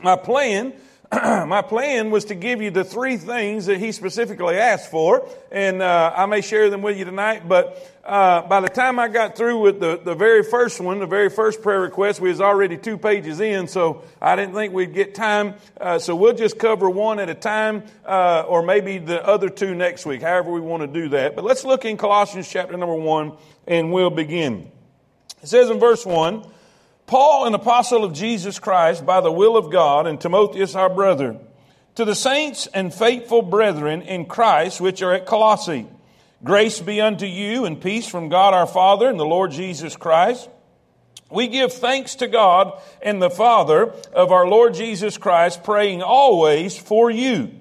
My plan my plan was to give you the three things that he specifically asked for, and uh, I may share them with you tonight. But uh, by the time I got through with the, the very first one, the very first prayer request, we was already two pages in, so I didn't think we'd get time. Uh, so we'll just cover one at a time, uh, or maybe the other two next week, however we want to do that. But let's look in Colossians chapter number one, and we'll begin. It says in verse one. Paul, an apostle of Jesus Christ by the will of God, and Timotheus, our brother, to the saints and faithful brethren in Christ which are at Colossae, grace be unto you and peace from God our Father and the Lord Jesus Christ. We give thanks to God and the Father of our Lord Jesus Christ, praying always for you.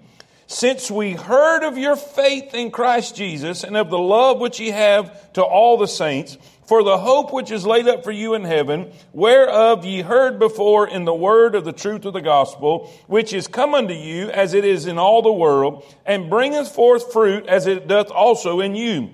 Since we heard of your faith in Christ Jesus and of the love which ye have to all the saints, for the hope which is laid up for you in heaven, whereof ye heard before in the word of the truth of the gospel, which is come unto you as it is in all the world, and bringeth forth fruit as it doth also in you.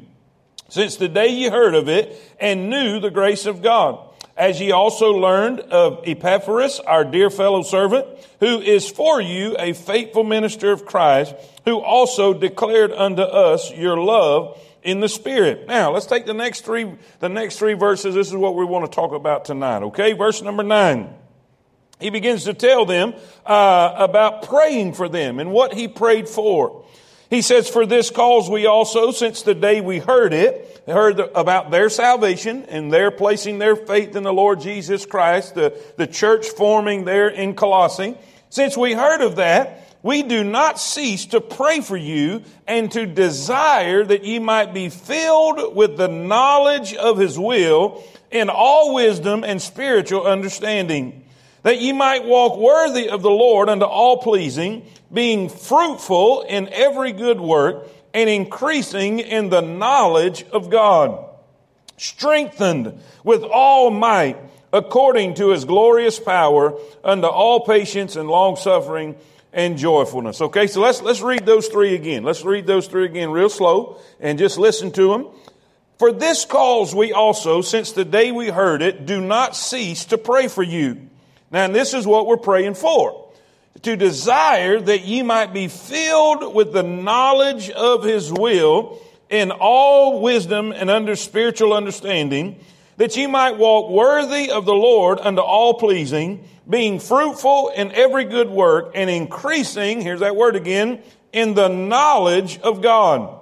Since the day ye heard of it and knew the grace of God, as ye also learned of Epaphras, our dear fellow servant, who is for you a faithful minister of Christ, who also declared unto us your love in the Spirit. Now, let's take the next three, the next three verses. This is what we want to talk about tonight, okay? Verse number nine. He begins to tell them uh, about praying for them and what he prayed for. He says, For this cause we also, since the day we heard it, heard about their salvation and their placing their faith in the Lord Jesus Christ, the, the church forming there in Colossae. Since we heard of that, we do not cease to pray for you and to desire that ye might be filled with the knowledge of his will in all wisdom and spiritual understanding, that ye might walk worthy of the Lord unto all pleasing, being fruitful in every good work and increasing in the knowledge of God, strengthened with all might according to his glorious power unto all patience and long suffering and joyfulness. Okay, so let's, let's read those three again. Let's read those three again real slow and just listen to them. For this cause we also, since the day we heard it, do not cease to pray for you. Now, and this is what we're praying for. To desire that ye might be filled with the knowledge of his will in all wisdom and under spiritual understanding, that ye might walk worthy of the Lord unto all pleasing, being fruitful in every good work and increasing, here's that word again, in the knowledge of God.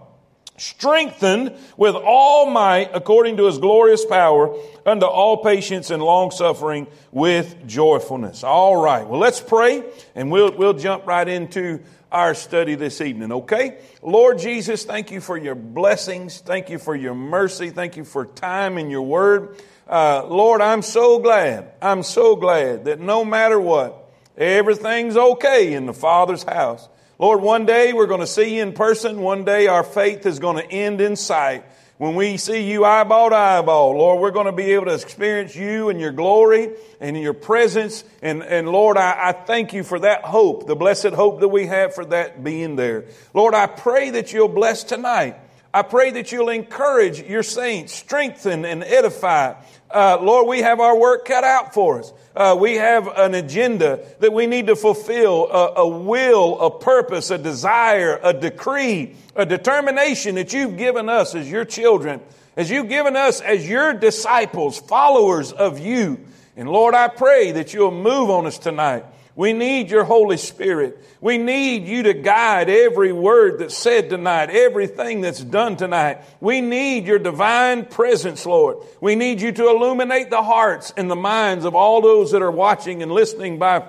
Strengthened with all might according to his glorious power unto all patience and long suffering with joyfulness. All right. Well, let's pray and we'll, we'll jump right into our study this evening, okay? Lord Jesus, thank you for your blessings. Thank you for your mercy. Thank you for time in your word. Uh, Lord, I'm so glad. I'm so glad that no matter what, everything's okay in the Father's house. Lord, one day we're going to see you in person. One day our faith is going to end in sight. When we see you eyeball to eyeball, Lord, we're going to be able to experience you and your glory and your presence. And, and Lord, I, I thank you for that hope, the blessed hope that we have for that being there. Lord, I pray that you'll bless tonight. I pray that you'll encourage your saints, strengthen and edify. Uh, Lord, we have our work cut out for us. Uh, we have an agenda that we need to fulfill, a, a, will, a purpose, a desire, a decree, a determination that you've given us as your children, as you've given us as your disciples, followers of you. And Lord, I pray that you'll move on us tonight. We need your Holy Spirit. We need you to guide every word that's said tonight, everything that's done tonight. We need your divine presence, Lord. We need you to illuminate the hearts and the minds of all those that are watching and listening by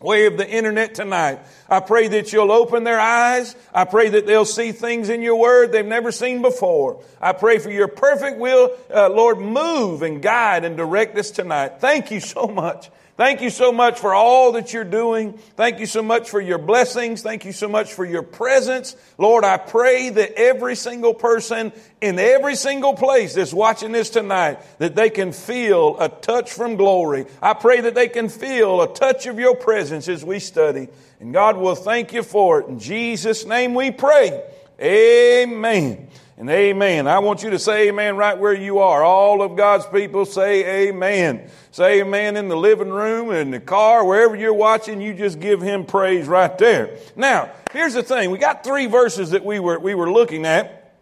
way of the internet tonight. I pray that you'll open their eyes. I pray that they'll see things in your word they've never seen before. I pray for your perfect will, uh, Lord, move and guide and direct us tonight. Thank you so much. Thank you so much for all that you're doing. Thank you so much for your blessings. Thank you so much for your presence. Lord, I pray that every single person in every single place that's watching this tonight, that they can feel a touch from glory. I pray that they can feel a touch of your presence as we study. And God will thank you for it. In Jesus' name we pray. Amen. And amen. I want you to say amen right where you are. All of God's people say amen. Say amen in the living room, in the car, wherever you're watching, you just give him praise right there. Now, here's the thing. We got three verses that we were, we were looking at.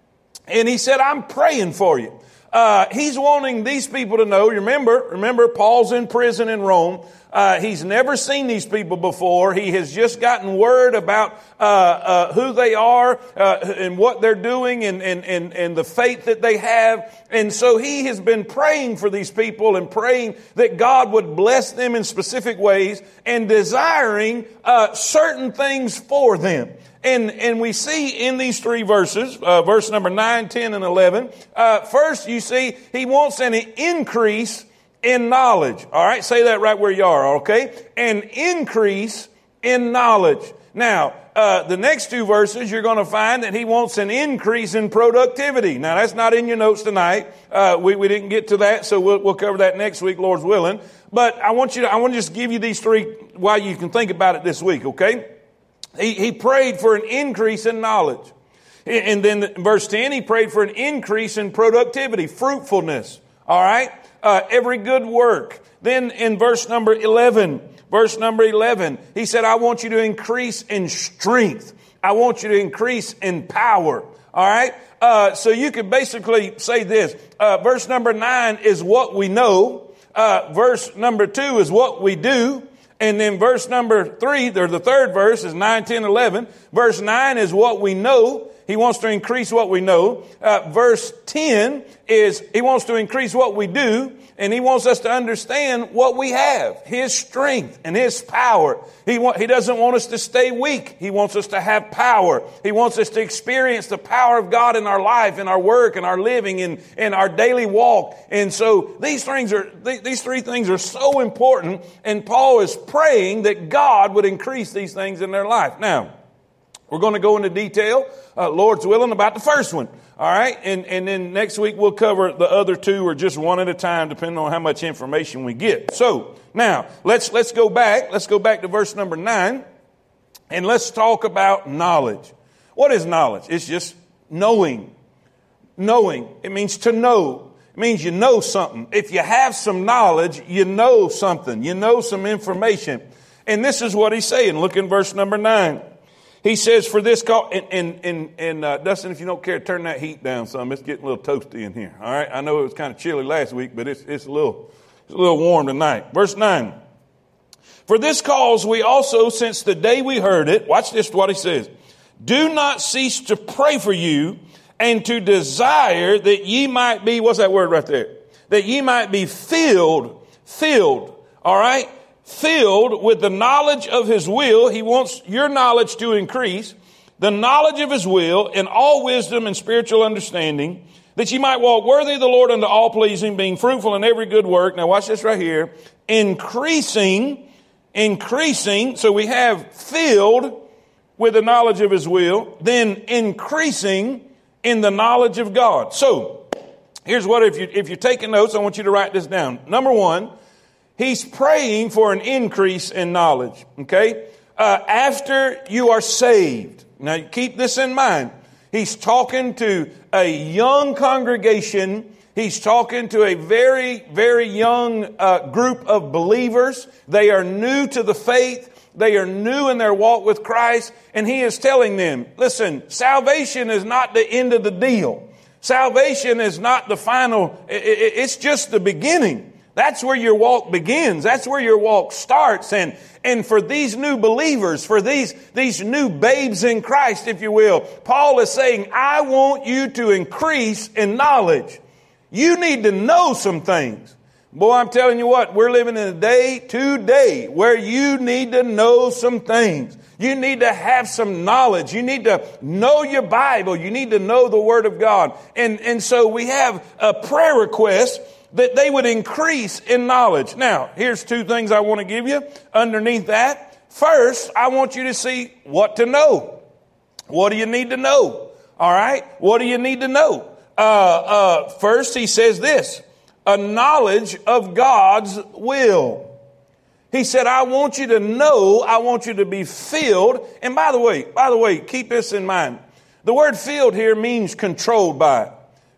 And he said, I'm praying for you. Uh, he's wanting these people to know. Remember, remember, Paul's in prison in Rome. Uh, he's never seen these people before. He has just gotten word about uh, uh who they are uh, and what they're doing and, and, and, and the faith that they have. And so he has been praying for these people and praying that God would bless them in specific ways and desiring uh, certain things for them. And, and we see in these three verses, uh, verse number 9, 10, and 11, uh, first you see he wants an increase in knowledge. All right, say that right where you are, okay? An increase in knowledge. Now, uh, the next two verses, you're going to find that he wants an increase in productivity. Now, that's not in your notes tonight. Uh, we, we didn't get to that, so we'll, we'll cover that next week, Lord's willing. But I want you to, I want to just give you these three while you can think about it this week, okay? He, he prayed for an increase in knowledge. And then verse 10, he prayed for an increase in productivity, fruitfulness. All right? Uh, every good work. Then in verse number 11, verse number 11, he said, I want you to increase in strength. I want you to increase in power. All right? Uh, so you could basically say this. Uh, verse number 9 is what we know. Uh, verse number 2 is what we do. And then verse number three, or the third verse is 9, 10, 11. Verse 9 is what we know. He wants to increase what we know. Uh, verse 10 is he wants to increase what we do and he wants us to understand what we have, his strength and his power. He, wa- he doesn't want us to stay weak. He wants us to have power. He wants us to experience the power of God in our life, in our work, in our living, in, in our daily walk. And so these things are, th- these three things are so important. And Paul is praying that God would increase these things in their life. Now, we're going to go into detail, uh, Lord's willing, about the first one. All right, and, and then next week we'll cover the other two or just one at a time, depending on how much information we get. So now let's let's go back. Let's go back to verse number nine, and let's talk about knowledge. What is knowledge? It's just knowing. Knowing. It means to know. It means you know something. If you have some knowledge, you know something. You know some information. And this is what he's saying. Look in verse number nine. He says, for this call, and, and, and, and uh, Dustin, if you don't care, turn that heat down some. It's getting a little toasty in here. All right. I know it was kind of chilly last week, but it's, it's a little, it's a little warm tonight. Verse nine. For this cause we also, since the day we heard it, watch this, what he says, do not cease to pray for you and to desire that ye might be, what's that word right there? That ye might be filled, filled, all right? Filled with the knowledge of his will. He wants your knowledge to increase, the knowledge of his will in all wisdom and spiritual understanding, that you might walk worthy of the Lord unto all pleasing, being fruitful in every good work. Now watch this right here. Increasing, increasing. So we have filled with the knowledge of his will, then increasing in the knowledge of God. So here's what if you if you're taking notes, I want you to write this down. Number one, He's praying for an increase in knowledge. Okay? Uh, after you are saved. Now keep this in mind. He's talking to a young congregation. He's talking to a very, very young uh, group of believers. They are new to the faith. They are new in their walk with Christ. And he is telling them, listen, salvation is not the end of the deal. Salvation is not the final, it's just the beginning. That's where your walk begins. That's where your walk starts. And, and for these new believers, for these, these new babes in Christ, if you will, Paul is saying, I want you to increase in knowledge. You need to know some things. Boy, I'm telling you what, we're living in a day today where you need to know some things. You need to have some knowledge. You need to know your Bible. You need to know the Word of God. And, and so we have a prayer request that they would increase in knowledge. Now, here's two things I want to give you underneath that. First, I want you to see what to know. What do you need to know? All right. What do you need to know? Uh, uh, first, he says this, a knowledge of God's will. He said, I want you to know, I want you to be filled. And by the way, by the way, keep this in mind. The word filled here means controlled by.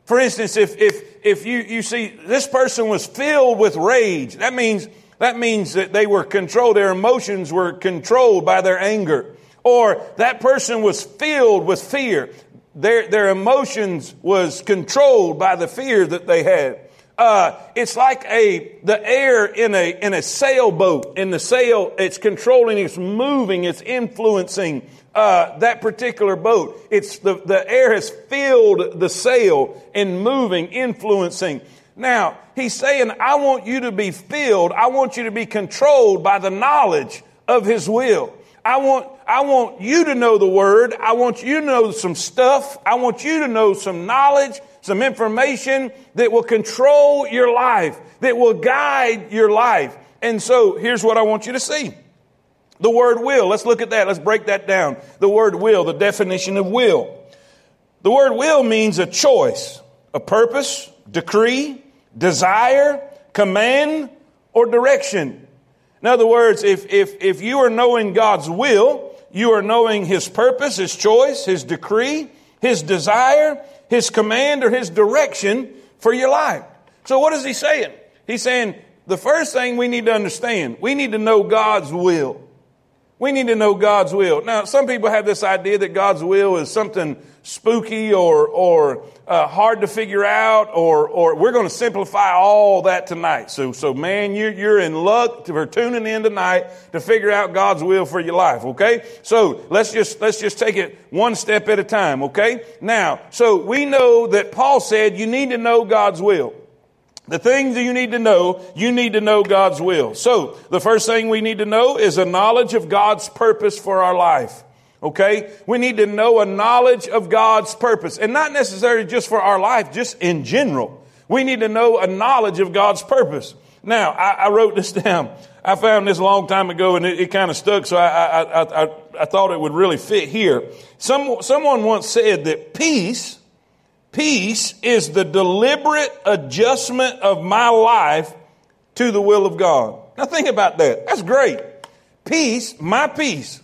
For instance, if, if, if you, you see this person was filled with rage, that means, that means that they were controlled, their emotions were controlled by their anger. Or that person was filled with fear. Their, their emotions was controlled by the fear that they had. Uh, it's like a the air in a in a sailboat. In the sail, it's controlling, it's moving, it's influencing uh, that particular boat. It's the the air has filled the sail and moving, influencing. Now he's saying, "I want you to be filled. I want you to be controlled by the knowledge of His will." I want, I want you to know the word. I want you to know some stuff. I want you to know some knowledge, some information that will control your life, that will guide your life. And so here's what I want you to see. The word will. Let's look at that. Let's break that down. The word will, the definition of will. The word will means a choice, a purpose, decree, desire, command, or direction. In other words, if, if, if you are knowing God's will, you are knowing His purpose, His choice, His decree, His desire, His command, or His direction for your life. So what is He saying? He's saying the first thing we need to understand, we need to know God's will. We need to know God's will. Now, some people have this idea that God's will is something spooky or, or uh, hard to figure out, or, or we're going to simplify all that tonight. So, so man, you're, you're in luck for tuning in tonight to figure out God's will for your life, okay? So let's just, let's just take it one step at a time, okay? Now, so we know that Paul said you need to know God's will. The things that you need to know, you need to know God's will. So, the first thing we need to know is a knowledge of God's purpose for our life. Okay? We need to know a knowledge of God's purpose. And not necessarily just for our life, just in general. We need to know a knowledge of God's purpose. Now, I, I wrote this down. I found this a long time ago and it, it kind of stuck, so I, I, I, I thought it would really fit here. Some, someone once said that peace Peace is the deliberate adjustment of my life to the will of God. Now think about that. That's great. Peace, my peace,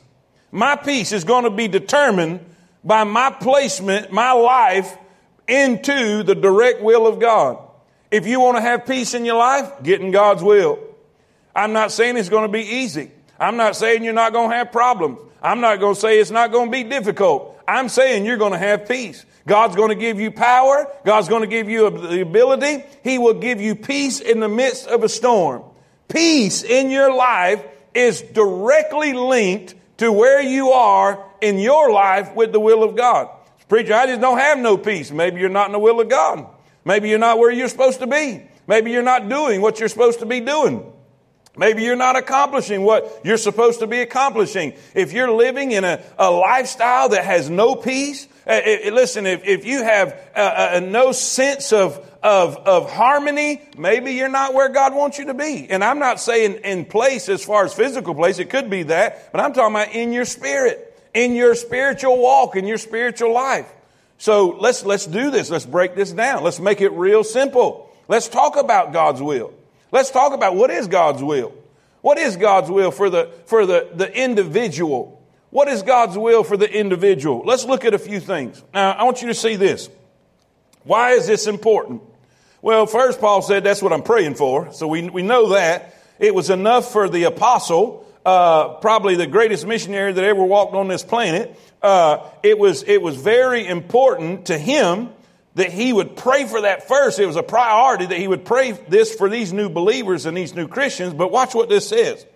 my peace is going to be determined by my placement, my life into the direct will of God. If you want to have peace in your life, get in God's will. I'm not saying it's going to be easy. I'm not saying you're not going to have problems. I'm not going to say it's not going to be difficult. I'm saying you're going to have peace. God's going to give you power. God's going to give you the ability. He will give you peace in the midst of a storm. Peace in your life is directly linked to where you are in your life with the will of God. Preacher, I just don't have no peace. Maybe you're not in the will of God. Maybe you're not where you're supposed to be. Maybe you're not doing what you're supposed to be doing. Maybe you're not accomplishing what you're supposed to be accomplishing. If you're living in a, a lifestyle that has no peace, uh, listen, if, if you have uh, uh, no sense of, of, of harmony, maybe you're not where God wants you to be. And I'm not saying in place as far as physical place, it could be that, but I'm talking about in your spirit, in your spiritual walk, in your spiritual life. So let's, let's do this. Let's break this down. Let's make it real simple. Let's talk about God's will. Let's talk about what is God's will. What is God's will for the, for the, the individual? What is God's will for the individual? Let's look at a few things. Now, I want you to see this. Why is this important? Well, first, Paul said that's what I'm praying for. So we, we know that. It was enough for the apostle, uh, probably the greatest missionary that ever walked on this planet. Uh, it was, it was very important to him that he would pray for that first. It was a priority that he would pray this for these new believers and these new Christians. But watch what this says.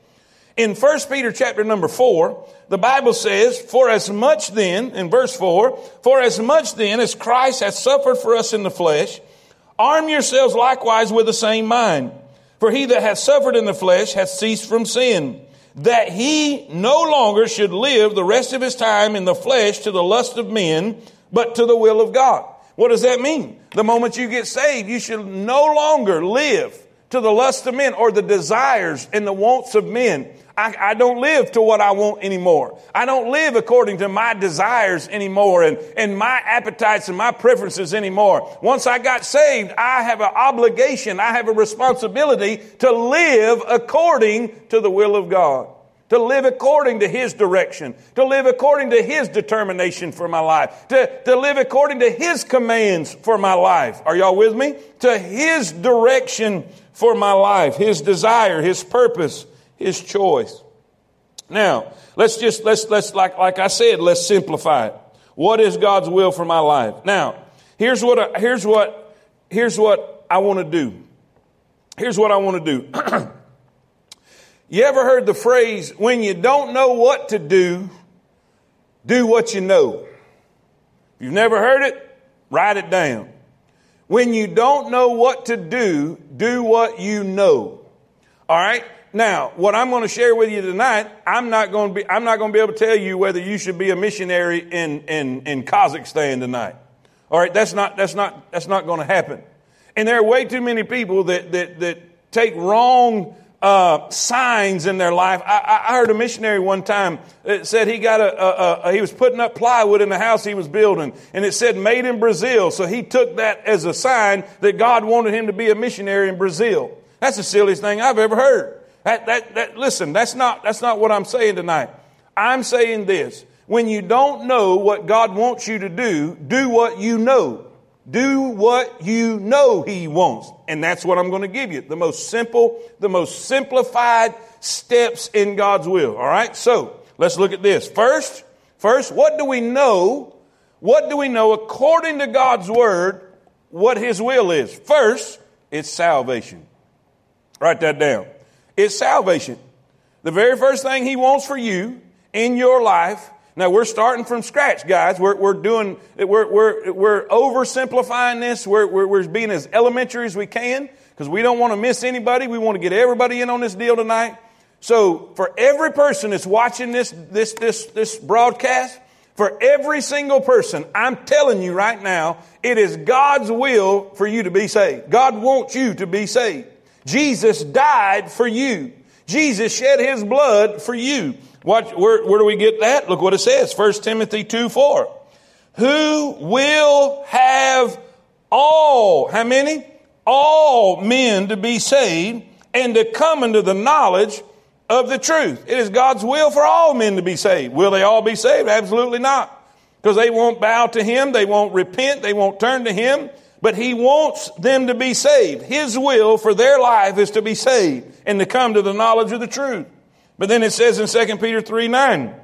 In 1 Peter chapter number 4, the Bible says, For as much then, in verse 4, For as much then as Christ hath suffered for us in the flesh, arm yourselves likewise with the same mind. For he that hath suffered in the flesh hath ceased from sin, that he no longer should live the rest of his time in the flesh to the lust of men, but to the will of God. What does that mean? The moment you get saved, you should no longer live to the lust of men or the desires and the wants of men. I, I, don't live to what I want anymore. I don't live according to my desires anymore and, and my appetites and my preferences anymore. Once I got saved, I have an obligation, I have a responsibility to live according to the will of God to live according to His direction, to live according to His determination for my life, to, to live according to His commands for my life. Are y'all with me? To His direction for my life, His desire, His purpose, His choice. Now, let's just, let's, let's, like, like I said, let's simplify it. What is God's will for my life? Now, here's what, I, here's what, here's what I want to do. Here's what I want to do. You ever heard the phrase, when you don't know what to do, do what you know? If you've never heard it, write it down. When you don't know what to do, do what you know. All right? Now, what I'm going to share with you tonight, I'm not going to be, I'm not going to be able to tell you whether you should be a missionary in, in, in Kazakhstan tonight. All right? That's not, that's not, that's not going to happen. And there are way too many people that, that, that take wrong uh, signs in their life. I, I, heard a missionary one time that said he got a, a, a, he was putting up plywood in the house he was building, and it said "Made in Brazil." So he took that as a sign that God wanted him to be a missionary in Brazil. That's the silliest thing I've ever heard. That, that, that, listen, that's not that's not what I'm saying tonight. I'm saying this: when you don't know what God wants you to do, do what you know. Do what you know He wants. And that's what I'm going to give you. The most simple, the most simplified steps in God's will. All right? So, let's look at this. First, first, what do we know? What do we know according to God's Word what His will is? First, it's salvation. Write that down. It's salvation. The very first thing He wants for you in your life now we're starting from scratch, guys. We're, we're doing, we're, we're, we're oversimplifying this. We're, we're, we're being as elementary as we can because we don't want to miss anybody. We want to get everybody in on this deal tonight. So for every person that's watching this, this, this, this broadcast, for every single person, I'm telling you right now, it is God's will for you to be saved. God wants you to be saved. Jesus died for you. Jesus shed his blood for you. Where, where do we get that? Look what it says. 1 Timothy 2 4. Who will have all, how many? All men to be saved and to come into the knowledge of the truth. It is God's will for all men to be saved. Will they all be saved? Absolutely not. Because they won't bow to Him, they won't repent, they won't turn to Him, but He wants them to be saved. His will for their life is to be saved and to come to the knowledge of the truth. But then it says in 2 Peter 3 9,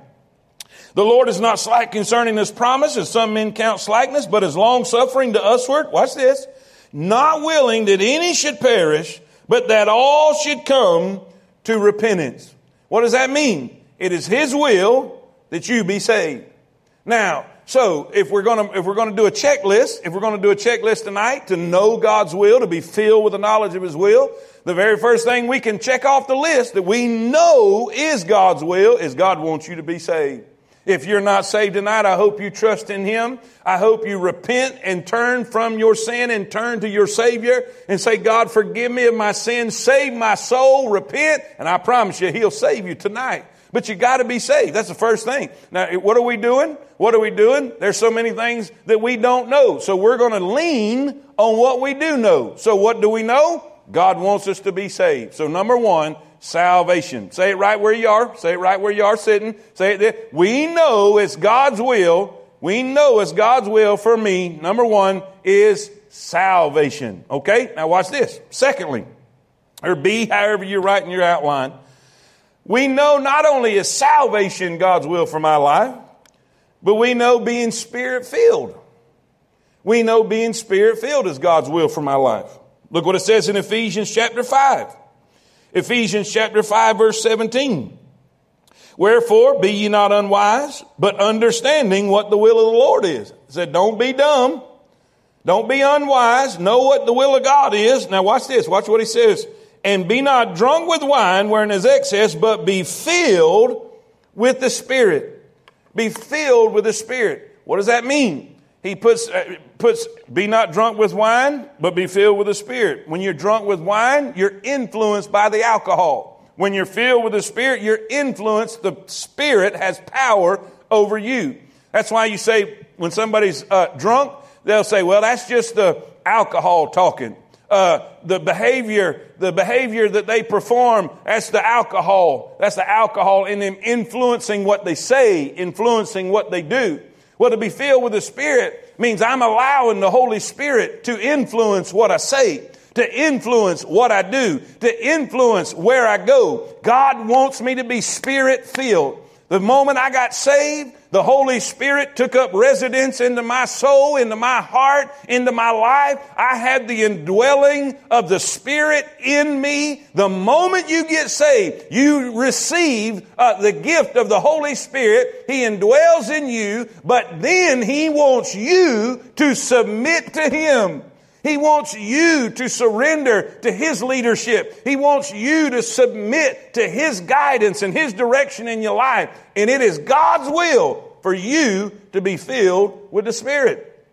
the Lord is not slack concerning his promise, as some men count slackness, but is long suffering to usward. Watch this. Not willing that any should perish, but that all should come to repentance. What does that mean? It is his will that you be saved. Now, so if we're going to if we're going to do a checklist, if we're going to do a checklist tonight to know God's will, to be filled with the knowledge of His will, the very first thing we can check off the list that we know is God's will is God wants you to be saved. If you're not saved tonight, I hope you trust in Him. I hope you repent and turn from your sin and turn to your Savior and say, God, forgive me of my sins, save my soul, repent, and I promise you, He'll save you tonight. But you gotta be saved. That's the first thing. Now, what are we doing? What are we doing? There's so many things that we don't know. So we're gonna lean on what we do know. So what do we know? God wants us to be saved. So number one, salvation. Say it right where you are. Say it right where you are sitting. Say it there. We know it's God's will. We know it's God's will for me. Number one is salvation. Okay? Now watch this. Secondly, or B, however you write in your outline, we know not only is salvation God's will for my life, but we know being spirit filled. We know being spirit filled is God's will for my life. Look what it says in Ephesians chapter 5. Ephesians chapter 5 verse 17. Wherefore be ye not unwise, but understanding what the will of the Lord is. It said, don't be dumb. Don't be unwise. Know what the will of God is. Now watch this. Watch what he says. And be not drunk with wine wherein is excess, but be filled with the Spirit. Be filled with the Spirit. What does that mean? He puts, uh, puts, be not drunk with wine, but be filled with the Spirit. When you're drunk with wine, you're influenced by the alcohol. When you're filled with the Spirit, you're influenced. The Spirit has power over you. That's why you say, when somebody's uh, drunk, they'll say, well, that's just the alcohol talking. Uh, the behavior, the behavior that they perform, that's the alcohol. That's the alcohol in them influencing what they say, influencing what they do. Well, to be filled with the Spirit means I'm allowing the Holy Spirit to influence what I say, to influence what I do, to influence where I go. God wants me to be Spirit filled. The moment I got saved, the Holy Spirit took up residence into my soul, into my heart, into my life. I had the indwelling of the Spirit in me. The moment you get saved, you receive uh, the gift of the Holy Spirit. He indwells in you, but then He wants you to submit to Him. He wants you to surrender to His leadership. He wants you to submit to His guidance and His direction in your life. And it is God's will for you to be filled with the Spirit.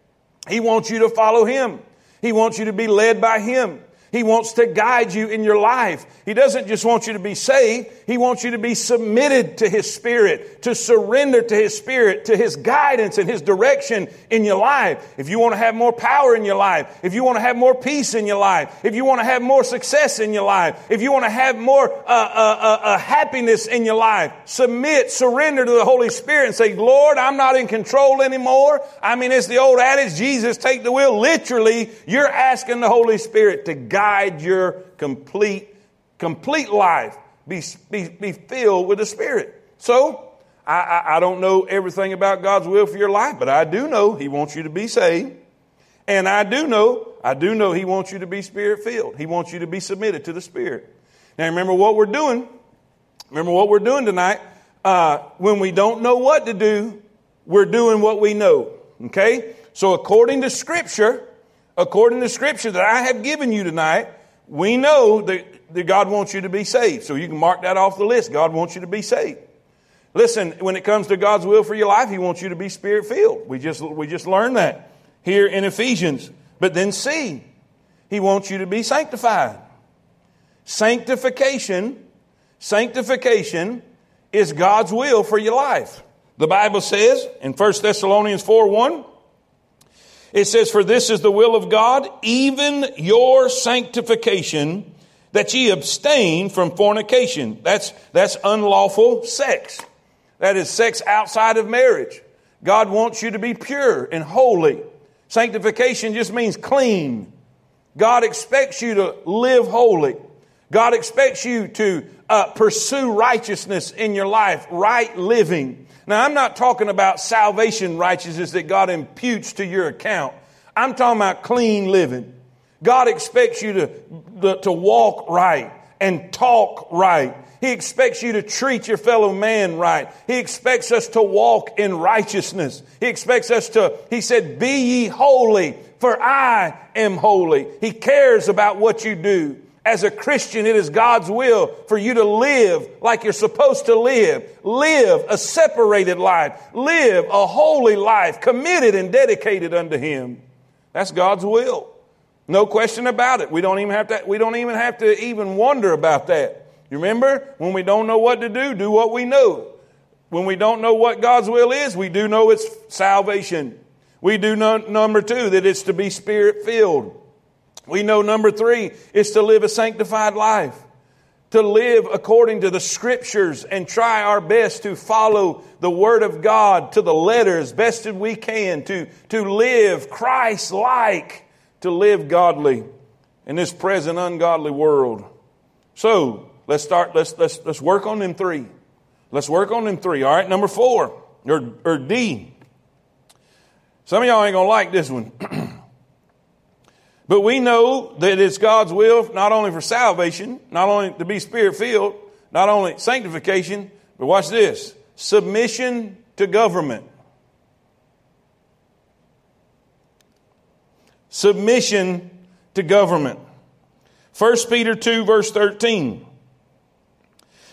He wants you to follow Him. He wants you to be led by Him. He wants to guide you in your life. He doesn't just want you to be saved. He wants you to be submitted to His Spirit, to surrender to His Spirit, to His guidance and His direction in your life. If you want to have more power in your life, if you want to have more peace in your life, if you want to have more success in your life, if you want to have more uh, uh, uh, uh happiness in your life, submit, surrender to the Holy Spirit and say, Lord, I'm not in control anymore. I mean, it's the old adage, Jesus, take the wheel. Literally, you're asking the Holy Spirit to guide guide your complete, complete life. Be, be, be filled with the Spirit. So, I, I, I don't know everything about God's will for your life, but I do know He wants you to be saved. And I do know, I do know He wants you to be Spirit filled. He wants you to be submitted to the Spirit. Now remember what we're doing. Remember what we're doing tonight. Uh, when we don't know what to do, we're doing what we know. Okay? So according to Scripture, according to scripture that I have given you tonight, we know that, that God wants you to be saved. So you can mark that off the list. God wants you to be saved. Listen, when it comes to God's will for your life, He wants you to be spirit filled. We just, we just learned that here in Ephesians. But then see, He wants you to be sanctified. Sanctification, sanctification is God's will for your life. The Bible says in 1 Thessalonians 4 1, it says, For this is the will of God, even your sanctification, that ye abstain from fornication. That's, that's unlawful sex. That is sex outside of marriage. God wants you to be pure and holy. Sanctification just means clean. God expects you to live holy. God expects you to uh, pursue righteousness in your life, right living. Now, I'm not talking about salvation righteousness that God imputes to your account. I'm talking about clean living. God expects you to, to walk right and talk right. He expects you to treat your fellow man right. He expects us to walk in righteousness. He expects us to, he said, be ye holy, for I am holy. He cares about what you do as a Christian, it is God's will for you to live like you're supposed to live. Live a separated life. Live a holy life, committed and dedicated unto Him. That's God's will. No question about it. We don't even have to, we don't even have to even wonder about that. You remember? When we don't know what to do, do what we know. When we don't know what God's will is, we do know it's salvation. We do know, number two, that it's to be spirit filled. We know number three is to live a sanctified life, to live according to the scriptures and try our best to follow the word of God to the letter as best as we can, to, to live Christ like, to live godly in this present ungodly world. So let's start, let's, let's, let's work on them three. Let's work on them three. All right, number four, or, or D. Some of y'all ain't gonna like this one. But we know that it's God's will not only for salvation, not only to be spirit filled, not only sanctification, but watch this submission to government. Submission to government. 1 Peter 2, verse 13.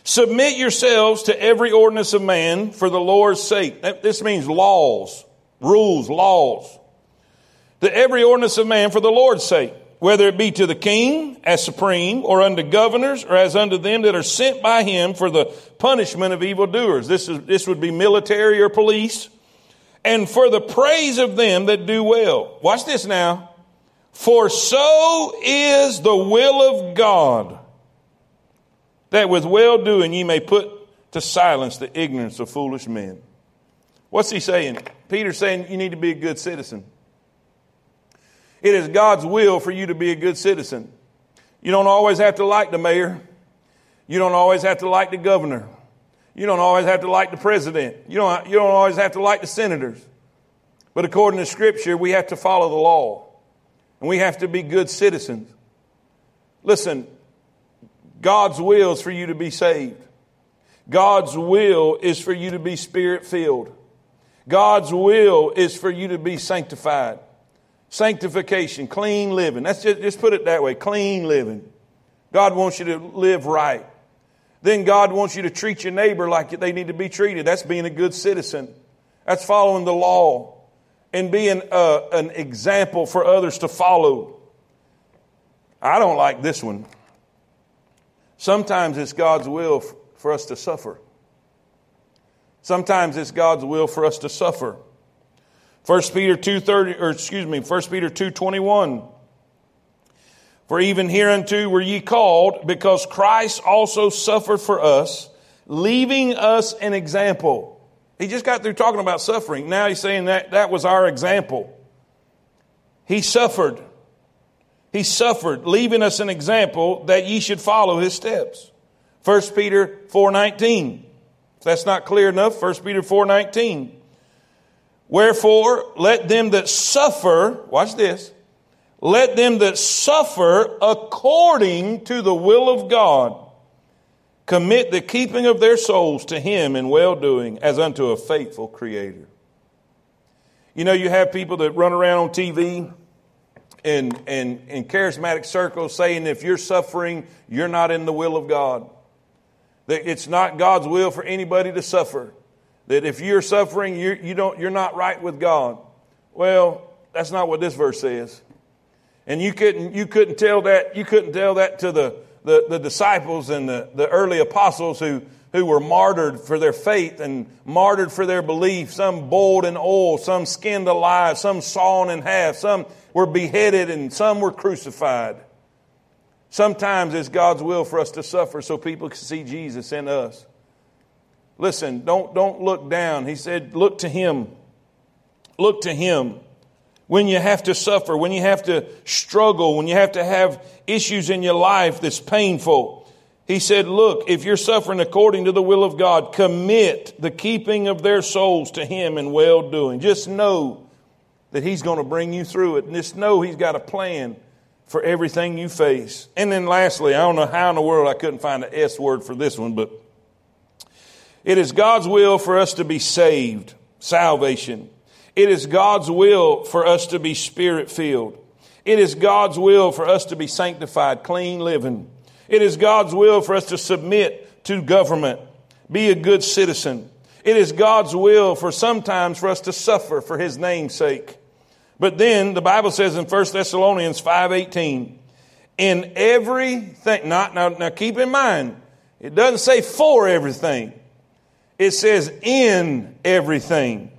Submit yourselves to every ordinance of man for the Lord's sake. This means laws, rules, laws that every ordinance of man for the Lord's sake, whether it be to the king as supreme, or unto governors, or as unto them that are sent by him for the punishment of evildoers. This is, this would be military or police. And for the praise of them that do well. Watch this now. For so is the will of God, that with well doing ye may put to silence the ignorance of foolish men. What's he saying? Peter's saying you need to be a good citizen. It is God's will for you to be a good citizen. You don't always have to like the mayor. You don't always have to like the governor. You don't always have to like the president. You don't, you don't always have to like the senators. But according to Scripture, we have to follow the law. And we have to be good citizens. Listen, God's will is for you to be saved. God's will is for you to be spirit filled. God's will is for you to be sanctified. Sanctification, clean living. That's just, just put it that way clean living. God wants you to live right. Then God wants you to treat your neighbor like they need to be treated. That's being a good citizen. That's following the law and being uh, an example for others to follow. I don't like this one. Sometimes it's God's will for us to suffer. Sometimes it's God's will for us to suffer. 1 Peter 2:30 or excuse me, 1 Peter 2:21 For even hereunto were ye called because Christ also suffered for us, leaving us an example. He just got through talking about suffering. Now he's saying that that was our example. He suffered. He suffered, leaving us an example that ye should follow his steps. 1 Peter 4:19 if that's not clear enough, 1 Peter 4:19. Wherefore, let them that suffer, watch this, let them that suffer according to the will of God commit the keeping of their souls to him in well doing as unto a faithful creator. You know, you have people that run around on TV and in, in charismatic circles saying if you're suffering, you're not in the will of God. That it's not God's will for anybody to suffer. That if you're suffering, you're, you don't, you're not right with God. Well, that's not what this verse says. And you couldn't, you couldn't tell that, you couldn't tell that to the, the, the disciples and the, the early apostles who, who were martyred for their faith and martyred for their belief. Some boiled in oil, some skinned alive, some sawn in half, some were beheaded, and some were crucified. Sometimes it's God's will for us to suffer so people can see Jesus in us. Listen, don't, don't look down. He said, look to Him. Look to Him. When you have to suffer, when you have to struggle, when you have to have issues in your life that's painful, He said, look, if you're suffering according to the will of God, commit the keeping of their souls to Him in well doing. Just know that He's going to bring you through it. And just know He's got a plan for everything you face. And then lastly, I don't know how in the world I couldn't find an S word for this one, but it is God's will for us to be saved, salvation. It is God's will for us to be spirit filled. It is God's will for us to be sanctified, clean living. It is God's will for us to submit to government, be a good citizen. It is God's will for sometimes for us to suffer for his name's sake. But then the Bible says in 1 Thessalonians 5:18, in everything, not now, now keep in mind, it doesn't say for everything. It says in everything.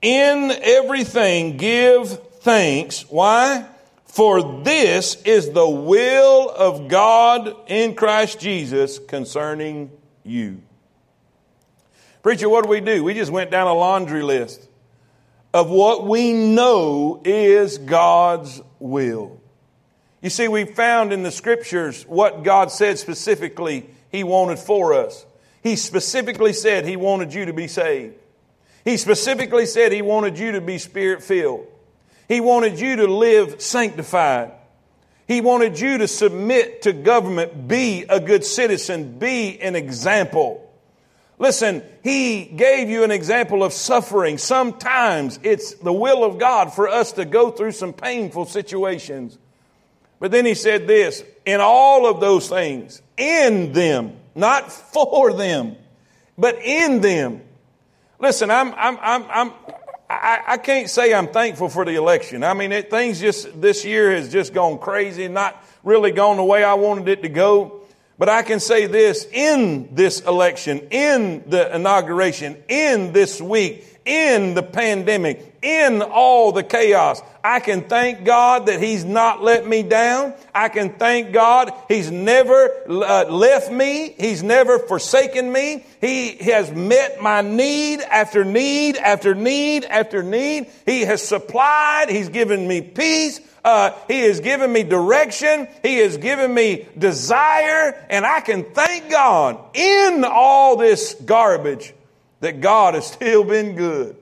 In everything give thanks. Why? For this is the will of God in Christ Jesus concerning you. Preacher, what do we do? We just went down a laundry list of what we know is God's will. You see, we found in the scriptures what God said specifically He wanted for us. He specifically said He wanted you to be saved. He specifically said He wanted you to be spirit filled. He wanted you to live sanctified. He wanted you to submit to government, be a good citizen, be an example. Listen, he gave you an example of suffering. Sometimes it's the will of God for us to go through some painful situations. But then he said this in all of those things, in them, not for them, but in them. Listen, I'm, I'm, I'm, I'm I, I can't say I'm thankful for the election. I mean, it, things just, this year has just gone crazy, not really gone the way I wanted it to go. But I can say this in this election, in the inauguration, in this week, in the pandemic, in all the chaos. I can thank God that He's not let me down. I can thank God He's never uh, left me. He's never forsaken me. He has met my need after need after need after need. He has supplied. He's given me peace. Uh, he has given me direction. He has given me desire. And I can thank God in all this garbage that God has still been good.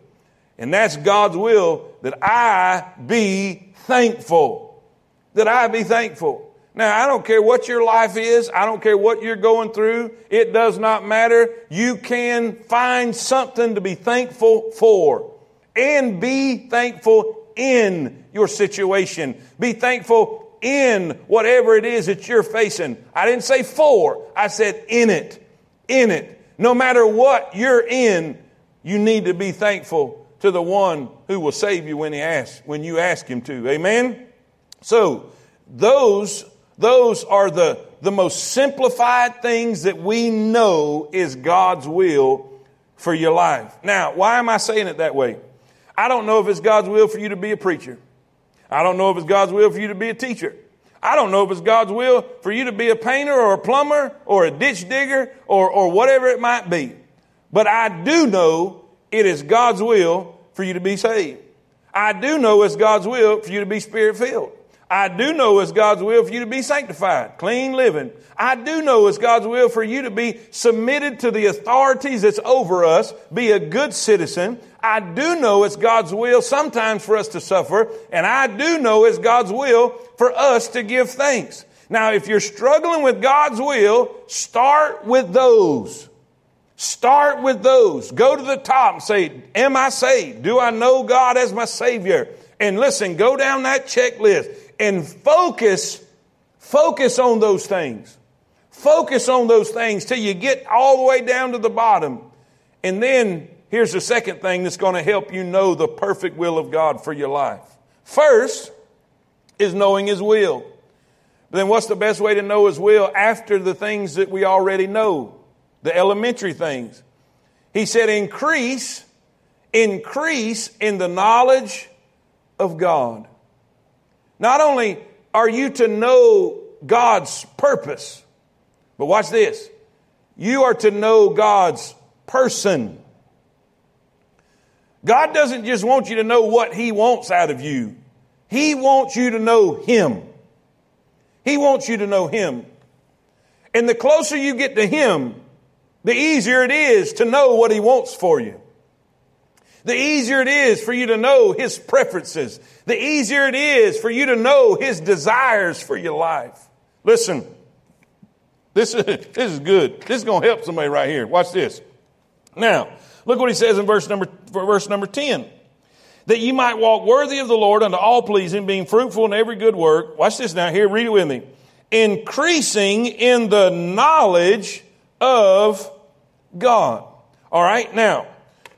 And that's God's will that I be thankful. That I be thankful. Now, I don't care what your life is. I don't care what you're going through. It does not matter. You can find something to be thankful for and be thankful in your situation. Be thankful in whatever it is that you're facing. I didn't say for, I said in it. In it. No matter what you're in, you need to be thankful to the one who will save you when he asks, when you ask him to. Amen? So, those, those are the, the most simplified things that we know is God's will for your life. Now, why am I saying it that way? I don't know if it's God's will for you to be a preacher. I don't know if it's God's will for you to be a teacher. I don't know if it's God's will for you to be a painter or a plumber or a ditch digger or, or whatever it might be. But I do know it is God's will for you to be saved. I do know it's God's will for you to be spirit filled. I do know it's God's will for you to be sanctified, clean living. I do know it's God's will for you to be submitted to the authorities that's over us, be a good citizen. I do know it's God's will sometimes for us to suffer, and I do know it's God's will for us to give thanks. Now, if you're struggling with God's will, start with those. Start with those. Go to the top and say, Am I saved? Do I know God as my Savior? And listen, go down that checklist and focus, focus on those things. Focus on those things till you get all the way down to the bottom. And then here's the second thing that's going to help you know the perfect will of God for your life. First is knowing His will. But then what's the best way to know His will after the things that we already know? The elementary things. He said, increase, increase in the knowledge of God. Not only are you to know God's purpose, but watch this. You are to know God's person. God doesn't just want you to know what He wants out of you. He wants you to know Him. He wants you to know Him. And the closer you get to Him, the easier it is to know what He wants for you. The easier it is for you to know His preferences. The easier it is for you to know His desires for your life. Listen, this is, this is good. This is going to help somebody right here. Watch this. Now, look what He says in verse number, verse number 10. That you might walk worthy of the Lord unto all pleasing, being fruitful in every good work. Watch this now. Here, read it with me. Increasing in the knowledge of God. All right. Now,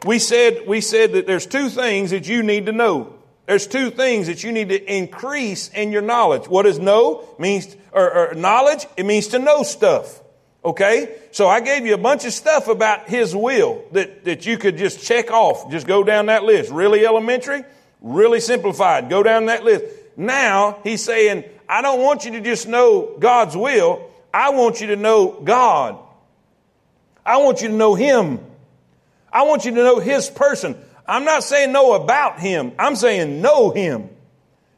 we said, we said that there's two things that you need to know. There's two things that you need to increase in your knowledge. What does know means, or, or knowledge? It means to know stuff. Okay? So I gave you a bunch of stuff about His will that, that you could just check off. Just go down that list. Really elementary, really simplified. Go down that list. Now, He's saying, I don't want you to just know God's will. I want you to know God. I want you to know Him. I want you to know His person. I'm not saying know about Him. I'm saying know Him.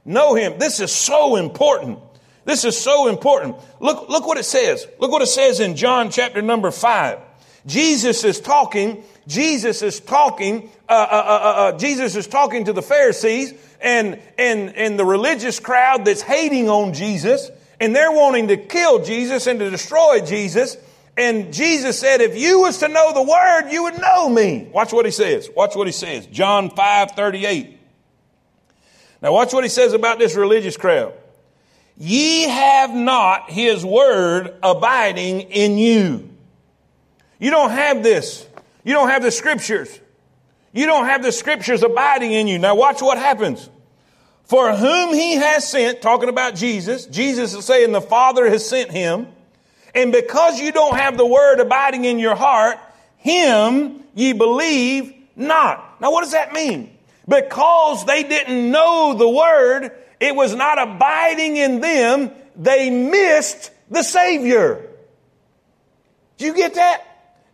Know Him. This is so important. This is so important. Look, look what it says. Look what it says in John chapter number five. Jesus is talking. Jesus is talking. Uh, uh, uh, uh, uh Jesus is talking to the Pharisees and and and the religious crowd that's hating on Jesus, and they're wanting to kill Jesus and to destroy Jesus. And Jesus said, if you was to know the word, you would know me. Watch what he says. Watch what he says. John 5, 38. Now watch what he says about this religious crowd. Ye have not his word abiding in you. You don't have this. You don't have the scriptures. You don't have the scriptures abiding in you. Now watch what happens. For whom he has sent, talking about Jesus, Jesus is saying the Father has sent him. And because you don't have the word abiding in your heart, him ye believe not. Now what does that mean? Because they didn't know the word, it was not abiding in them, they missed the Savior. Do you get that?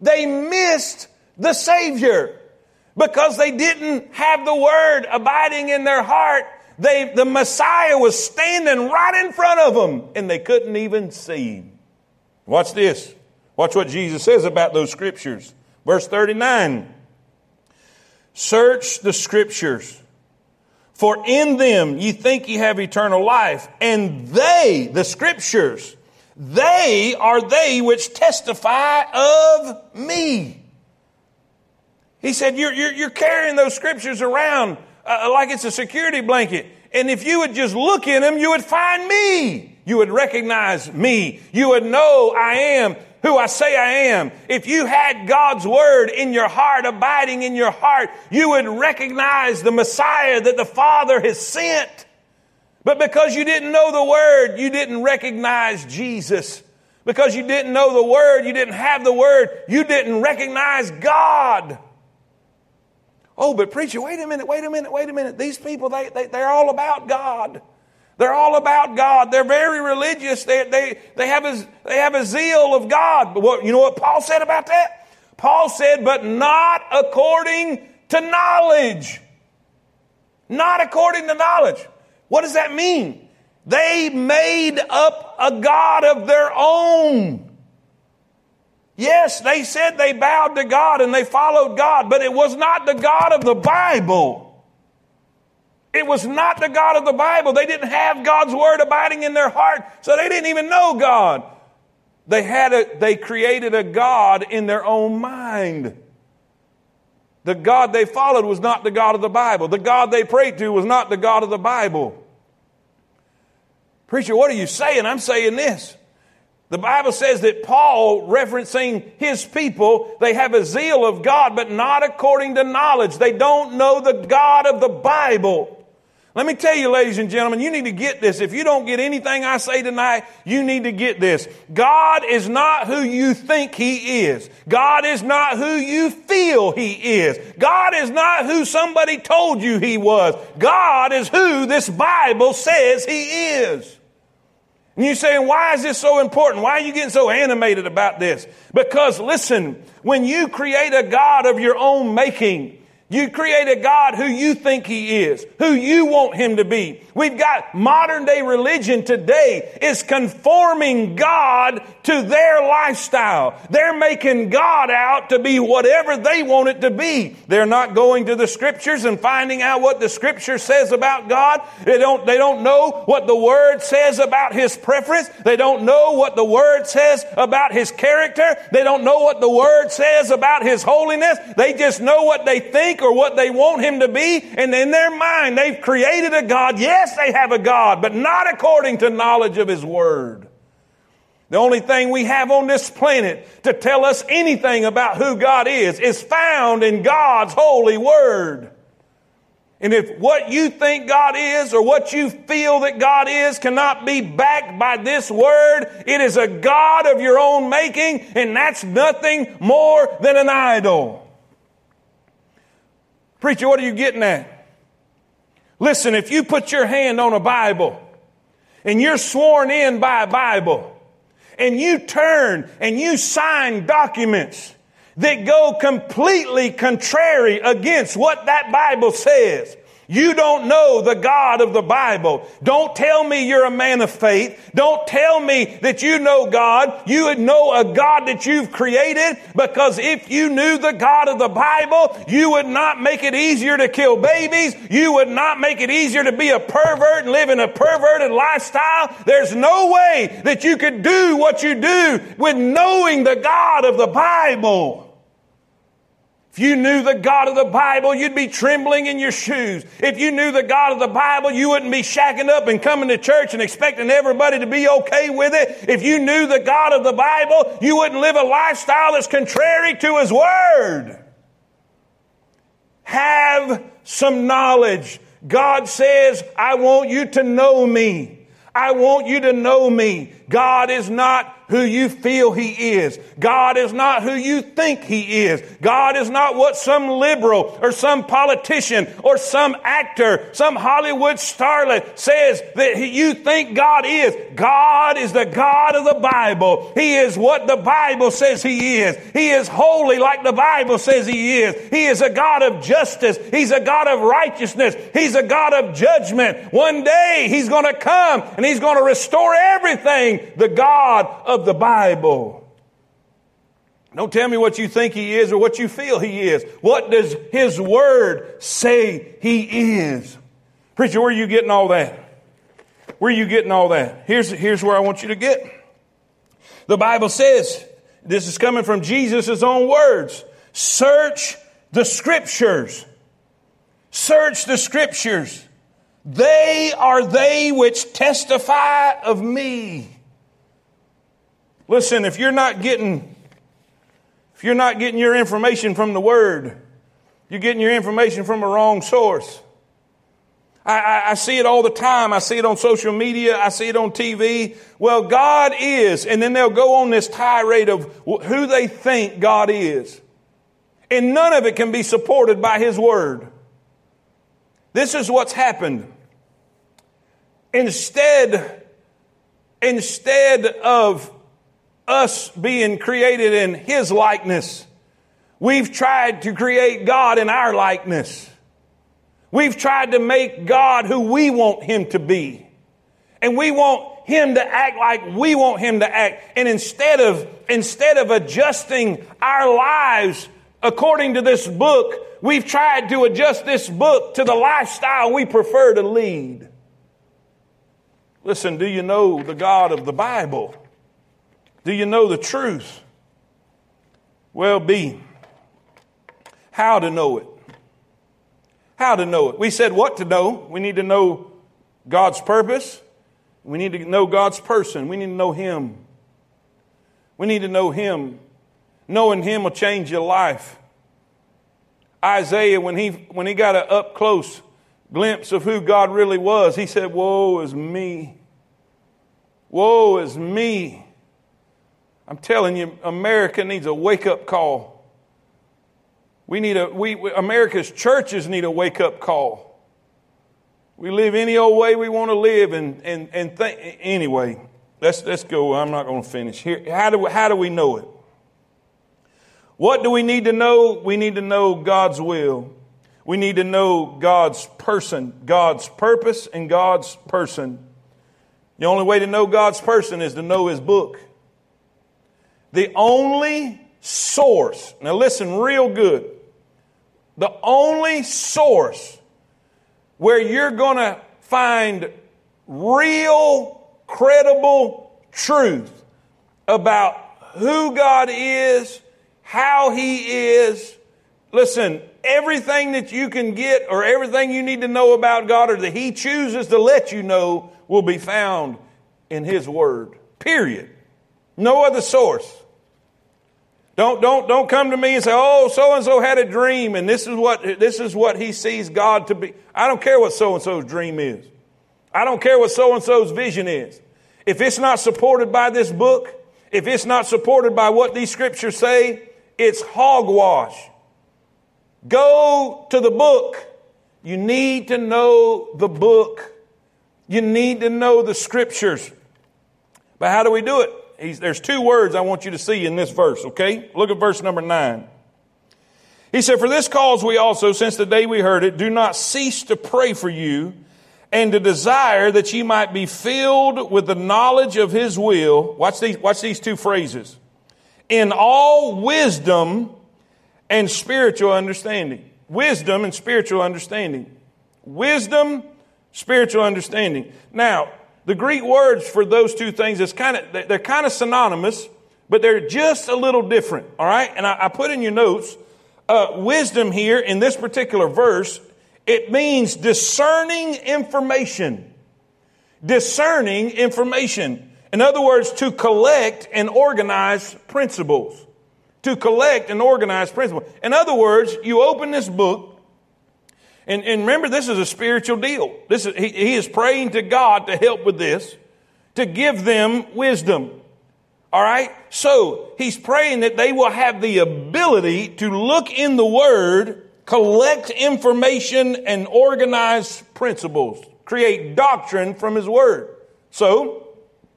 They missed the Savior. Because they didn't have the word abiding in their heart, they, the Messiah was standing right in front of them and they couldn't even see him. Watch this. Watch what Jesus says about those scriptures. Verse 39. Search the scriptures, for in them ye think ye have eternal life, and they, the scriptures, they are they which testify of me. He said, You're, you're, you're carrying those scriptures around uh, like it's a security blanket. And if you would just look in them, you would find me. You would recognize me. You would know I am who I say I am. If you had God's word in your heart, abiding in your heart, you would recognize the Messiah that the Father has sent. But because you didn't know the word, you didn't recognize Jesus. Because you didn't know the word, you didn't have the word, you didn't recognize God. Oh, but preacher, wait a minute, wait a minute, wait a minute. These people, they, they, they're all about God. They're all about God. They're very religious. They, they, they, have a, they have a zeal of God. But what, you know what Paul said about that? Paul said, but not according to knowledge. Not according to knowledge. What does that mean? They made up a God of their own. Yes, they said they bowed to God and they followed God, but it was not the God of the Bible. It was not the God of the Bible. They didn't have God's word abiding in their heart, so they didn't even know God. They had a, they created a God in their own mind. The God they followed was not the God of the Bible. The God they prayed to was not the God of the Bible. Preacher, what are you saying? I'm saying this. The Bible says that Paul, referencing his people, they have a zeal of God, but not according to knowledge. They don't know the God of the Bible. Let me tell you, ladies and gentlemen, you need to get this. If you don't get anything I say tonight, you need to get this. God is not who you think He is. God is not who you feel He is. God is not who somebody told you He was. God is who this Bible says He is. And you're saying, why is this so important? Why are you getting so animated about this? Because listen, when you create a God of your own making, you create a God who you think He is, who you want Him to be. We've got modern day religion today is conforming God to their lifestyle. They're making God out to be whatever they want it to be. They're not going to the scriptures and finding out what the scripture says about God. They don't, they don't know what the word says about His preference. They don't know what the word says about His character. They don't know what the word says about His holiness. They just know what they think or what they want him to be. And in their mind, they've created a God. Yes, they have a God, but not according to knowledge of his word. The only thing we have on this planet to tell us anything about who God is is found in God's holy word. And if what you think God is or what you feel that God is cannot be backed by this word, it is a God of your own making, and that's nothing more than an idol. Preacher, what are you getting at? Listen, if you put your hand on a Bible and you're sworn in by a Bible and you turn and you sign documents that go completely contrary against what that Bible says, you don't know the God of the Bible. Don't tell me you're a man of faith. Don't tell me that you know God. You would know a God that you've created because if you knew the God of the Bible, you would not make it easier to kill babies. You would not make it easier to be a pervert and live in a perverted lifestyle. There's no way that you could do what you do with knowing the God of the Bible. If you knew the God of the Bible, you'd be trembling in your shoes. If you knew the God of the Bible, you wouldn't be shacking up and coming to church and expecting everybody to be okay with it. If you knew the God of the Bible, you wouldn't live a lifestyle that's contrary to His Word. Have some knowledge. God says, I want you to know me. I want you to know me. God is not who you feel He is. God is not who you think He is. God is not what some liberal or some politician or some actor, some Hollywood starlet says that you think God is. God is the God of the Bible. He is what the Bible says He is. He is holy like the Bible says He is. He is a God of justice. He's a God of righteousness. He's a God of judgment. One day He's going to come and He's going to restore everything. The God of of the Bible. Don't tell me what you think he is or what you feel he is. What does his word say he is? Preacher, where are you getting all that? Where are you getting all that? Here's, here's where I want you to get. The Bible says, this is coming from Jesus' own words. Search the scriptures. Search the scriptures. They are they which testify of me. Listen, if you're not getting if you're not getting your information from the Word, you're getting your information from a wrong source. I, I, I, see it all the time. I see it on social media. I see it on TV. Well, God is, and then they'll go on this tirade of who they think God is. And none of it can be supported by His Word. This is what's happened. Instead, instead of us being created in His likeness, we've tried to create God in our likeness. We've tried to make God who we want Him to be. And we want Him to act like we want Him to act. And instead of, instead of adjusting our lives according to this book, we've tried to adjust this book to the lifestyle we prefer to lead. Listen, do you know the God of the Bible? Do you know the truth? Well, B. How to know it. How to know it. We said what to know. We need to know God's purpose. We need to know God's person. We need to know Him. We need to know Him. Knowing Him will change your life. Isaiah, when he, when he got an up close glimpse of who God really was, he said, Woe is me. Woe is me. I'm telling you, America needs a wake up call. We need a, we, America's churches need a wake up call. We live any old way we want to live and, and, and think, anyway, let's, let's go. I'm not going to finish here. How do, we, how do we know it? What do we need to know? We need to know God's will. We need to know God's person, God's purpose, and God's person. The only way to know God's person is to know His book. The only source, now listen real good. The only source where you're going to find real, credible truth about who God is, how He is. Listen, everything that you can get or everything you need to know about God or that He chooses to let you know will be found in His Word. Period. No other source. Don't, don't, don't come to me and say, oh, so and so had a dream and this is what, this is what he sees God to be. I don't care what so and so's dream is. I don't care what so and so's vision is. If it's not supported by this book, if it's not supported by what these scriptures say, it's hogwash. Go to the book. You need to know the book. You need to know the scriptures. But how do we do it? There's two words I want you to see in this verse, okay? Look at verse number nine. He said, For this cause we also, since the day we heard it, do not cease to pray for you and to desire that ye might be filled with the knowledge of his will. Watch these, watch these two phrases. In all wisdom and spiritual understanding. Wisdom and spiritual understanding. Wisdom, spiritual understanding. Now, the Greek words for those two things is kind of they're kind of synonymous, but they're just a little different. All right, and I, I put in your notes uh, wisdom here in this particular verse. It means discerning information. Discerning information. In other words, to collect and organize principles. To collect and organize principles. In other words, you open this book and, and remember, this is a spiritual deal. This is, he, he is praying to God to help with this, to give them wisdom. All right? So he's praying that they will have the ability to look in the Word, collect information, and organize principles, create doctrine from his Word. So,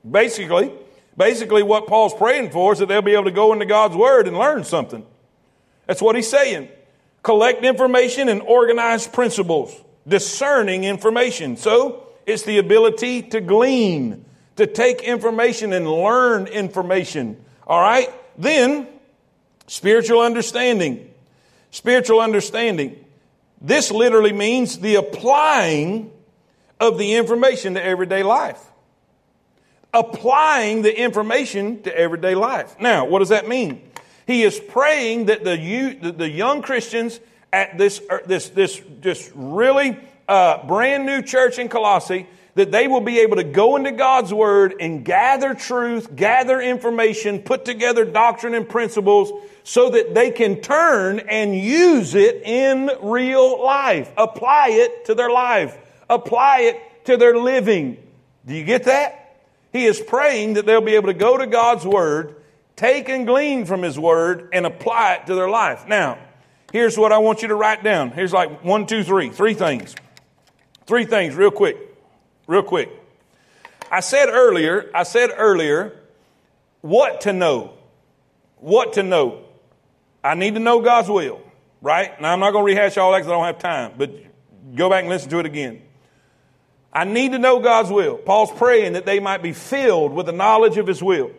basically, basically what Paul's praying for is that they'll be able to go into God's Word and learn something. That's what he's saying. Collect information and organize principles, discerning information. So, it's the ability to glean to take information and learn information. All right? Then, spiritual understanding. Spiritual understanding. This literally means the applying of the information to everyday life. Applying the information to everyday life. Now, what does that mean? He is praying that the, the young Christians at this, er, this, this, this really uh, brand new church in Colossae that they will be able to go into God's Word and gather truth, gather information, put together doctrine and principles so that they can turn and use it in real life. Apply it to their life. Apply it to their living. Do you get that? He is praying that they'll be able to go to God's Word, take and glean from His Word, and apply it to their life. Now, here's what I want you to write down. Here's like one, two, three, three things. Three things, real quick real quick. I said earlier, I said earlier, what to know. What to know. I need to know God's will, right? Now, I'm not going to rehash all that because I don't have time, but go back and listen to it again. I need to know God's will. Paul's praying that they might be filled with the knowledge of his will.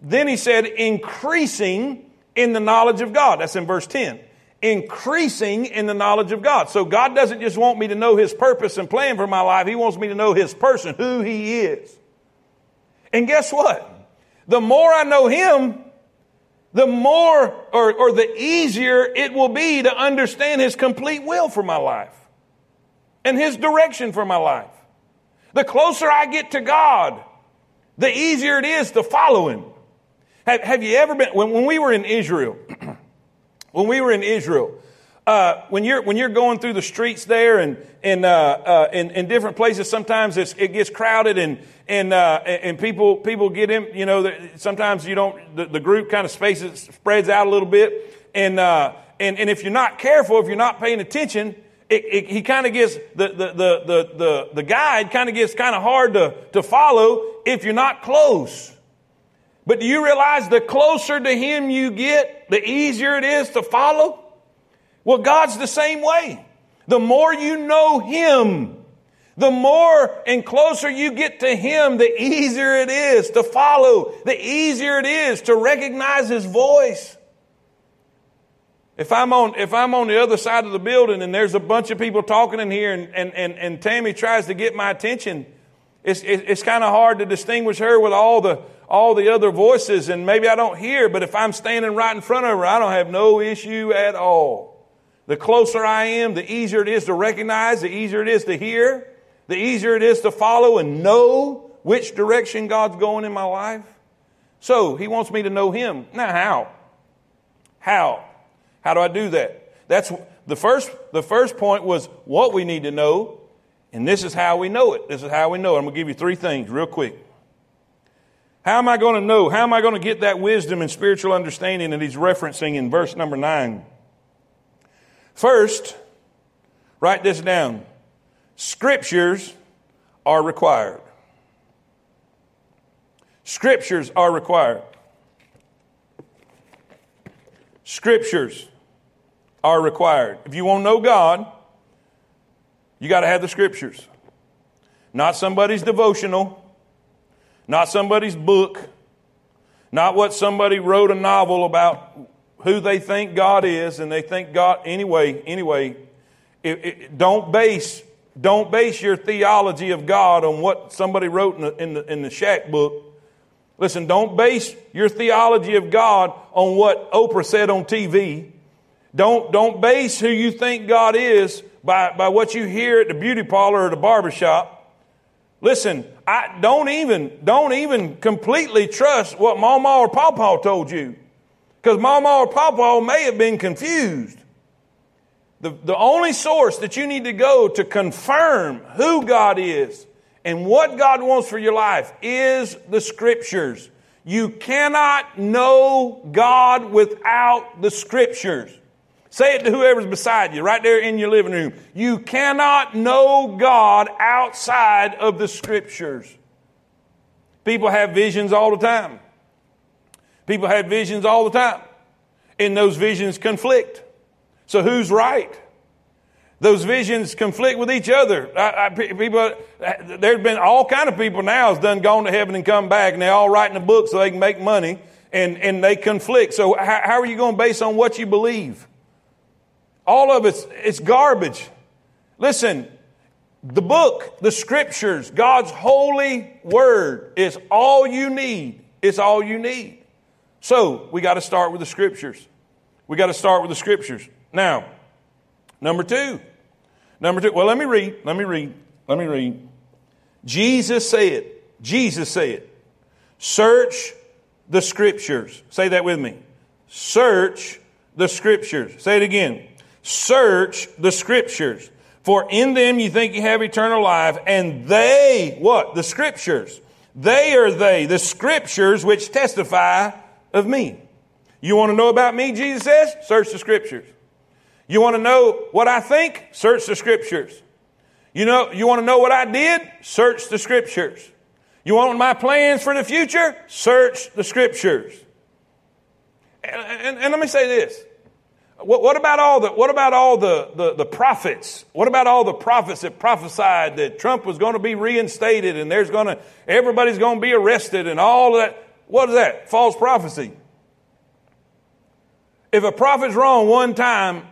Then he said, increasing in the knowledge of God. That's in verse 10 increasing in the knowledge of God. So God doesn't just want me to know His purpose and plan for my life. He wants me to know His person, who He is. And guess what? The more I know Him, the more or, or the easier it will be to understand His complete will for my life and His direction for my life. The closer I get to God, the easier it is to follow Him. Have, have you ever been, when, when we were in Israel, When we were in Israel, uh, when you're when you're going through the streets there and in, uh, uh, in, in different places, sometimes it gets crowded and and uh, and people people get in. You know, sometimes you don't. The, the group kind of spaces spreads out a little bit, and uh, and and if you're not careful, if you're not paying attention, it, it, he kind of gets the the the the the, the guide kind of gets kind of hard to to follow if you're not close. But do you realize the closer to Him you get, the easier it is to follow? Well, God's the same way. The more you know Him, the more and closer you get to Him, the easier it is to follow, the easier it is to recognize His voice. If I'm on, if I'm on the other side of the building and there's a bunch of people talking in here and, and, and, and Tammy tries to get my attention, it's, it's kind of hard to distinguish her with all the, all the other voices and maybe I don't hear, but if I'm standing right in front of her, I don't have no issue at all. The closer I am, the easier it is to recognize, the easier it is to hear, the easier it is to follow and know which direction God's going in my life. So he wants me to know him. Now how? How? How do I do that? That's the first, the first point was what we need to know. And this is how we know it. This is how we know it. I'm going to give you three things real quick. How am I going to know? How am I going to get that wisdom and spiritual understanding that he's referencing in verse number nine? First, write this down. Scriptures are required. Scriptures are required. Scriptures are required. If you want to know God, you got to have the scriptures. Not somebody's devotional not somebody's book, not what somebody wrote a novel about who they think God is, and they think God anyway. Anyway, it, it, don't base don't base your theology of God on what somebody wrote in the, in the, in the Shack book. Listen, don't base your theology of God on what Oprah said on TV. Don't, don't base who you think God is by, by what you hear at the beauty parlor or the barbershop. Listen, I don't even, don't even completely trust what Mama or Papa told you. Because Mama or Papa may have been confused. The, the only source that you need to go to confirm who God is and what God wants for your life is the scriptures. You cannot know God without the scriptures. Say it to whoever's beside you, right there in your living room. You cannot know God outside of the scriptures. People have visions all the time. People have visions all the time. And those visions conflict. So who's right? Those visions conflict with each other. I, I, people, there's been all kind of people now has done gone to heaven and come back, and they all writing a book so they can make money, and, and they conflict. So how, how are you going to base on what you believe? All of it's it's garbage. Listen, the book, the scriptures, God's holy word is all you need. It's all you need. So we got to start with the scriptures. We got to start with the scriptures. Now, number two. Number two. Well, let me read. Let me read. Let me read. Jesus said, Jesus said, search the scriptures. Say that with me. Search the scriptures. Say it again. Search the scriptures. For in them you think you have eternal life, and they, what? The scriptures. They are they, the scriptures which testify of me. You want to know about me, Jesus says? Search the scriptures. You want to know what I think? Search the scriptures. You know, you want to know what I did? Search the scriptures. You want my plans for the future? Search the scriptures. And, and, and let me say this. What, what, about all the what about all the, the, the prophets? What about all the prophets that prophesied that Trump was going to be reinstated and there's going to everybody's going to be arrested and all of that? What is that? False prophecy. If a prophet's wrong one time,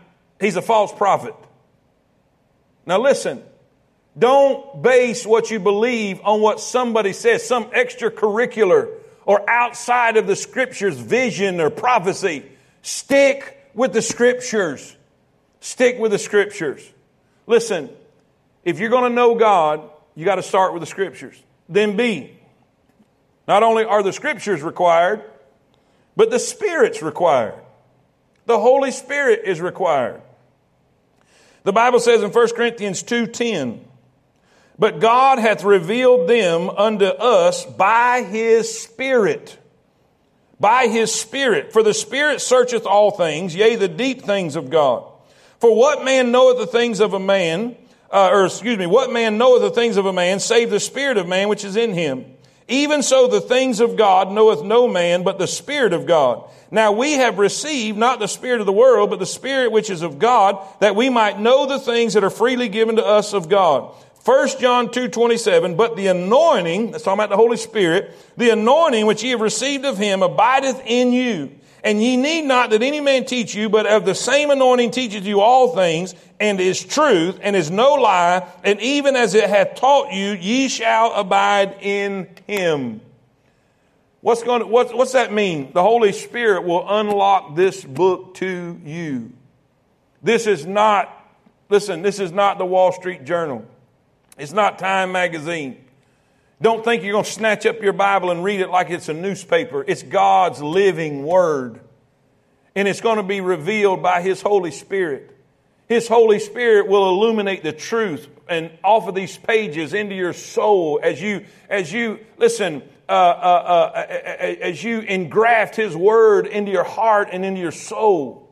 he's a false prophet. Now listen, don't base what you believe on what somebody says, some extracurricular or outside of the scriptures vision or prophecy. Stick with the scriptures. Stick with the scriptures. Listen, if you're going to know God, you got to start with the scriptures. Then B, not only are the scriptures required, but the Spirit's required. The Holy Spirit is required. The Bible says in 1 Corinthians 2:10, "But God hath revealed them unto us by his Spirit." By his Spirit. For the Spirit searcheth all things, yea, the deep things of God. For what man knoweth the things of a man, uh, or excuse me, what man knoweth the things of a man, save the Spirit of man which is in him? Even so, the things of God knoweth no man but the Spirit of God. Now we have received not the Spirit of the world, but the Spirit which is of God, that we might know the things that are freely given to us of God. 1 John 2 27, but the anointing, that's talking about the Holy Spirit, the anointing which ye have received of him abideth in you. And ye need not that any man teach you, but of the same anointing teacheth you all things, and is truth, and is no lie, and even as it hath taught you, ye shall abide in him. What's going to, what's, what's that mean? The Holy Spirit will unlock this book to you. This is not, listen, this is not the Wall Street Journal. It's not Time Magazine. Don't think you're going to snatch up your Bible and read it like it's a newspaper. It's God's living Word. And it's going to be revealed by His Holy Spirit. His Holy Spirit will illuminate the truth and offer these pages into your soul as you, as you, listen, uh, uh, uh, as you engraft His Word into your heart and into your soul.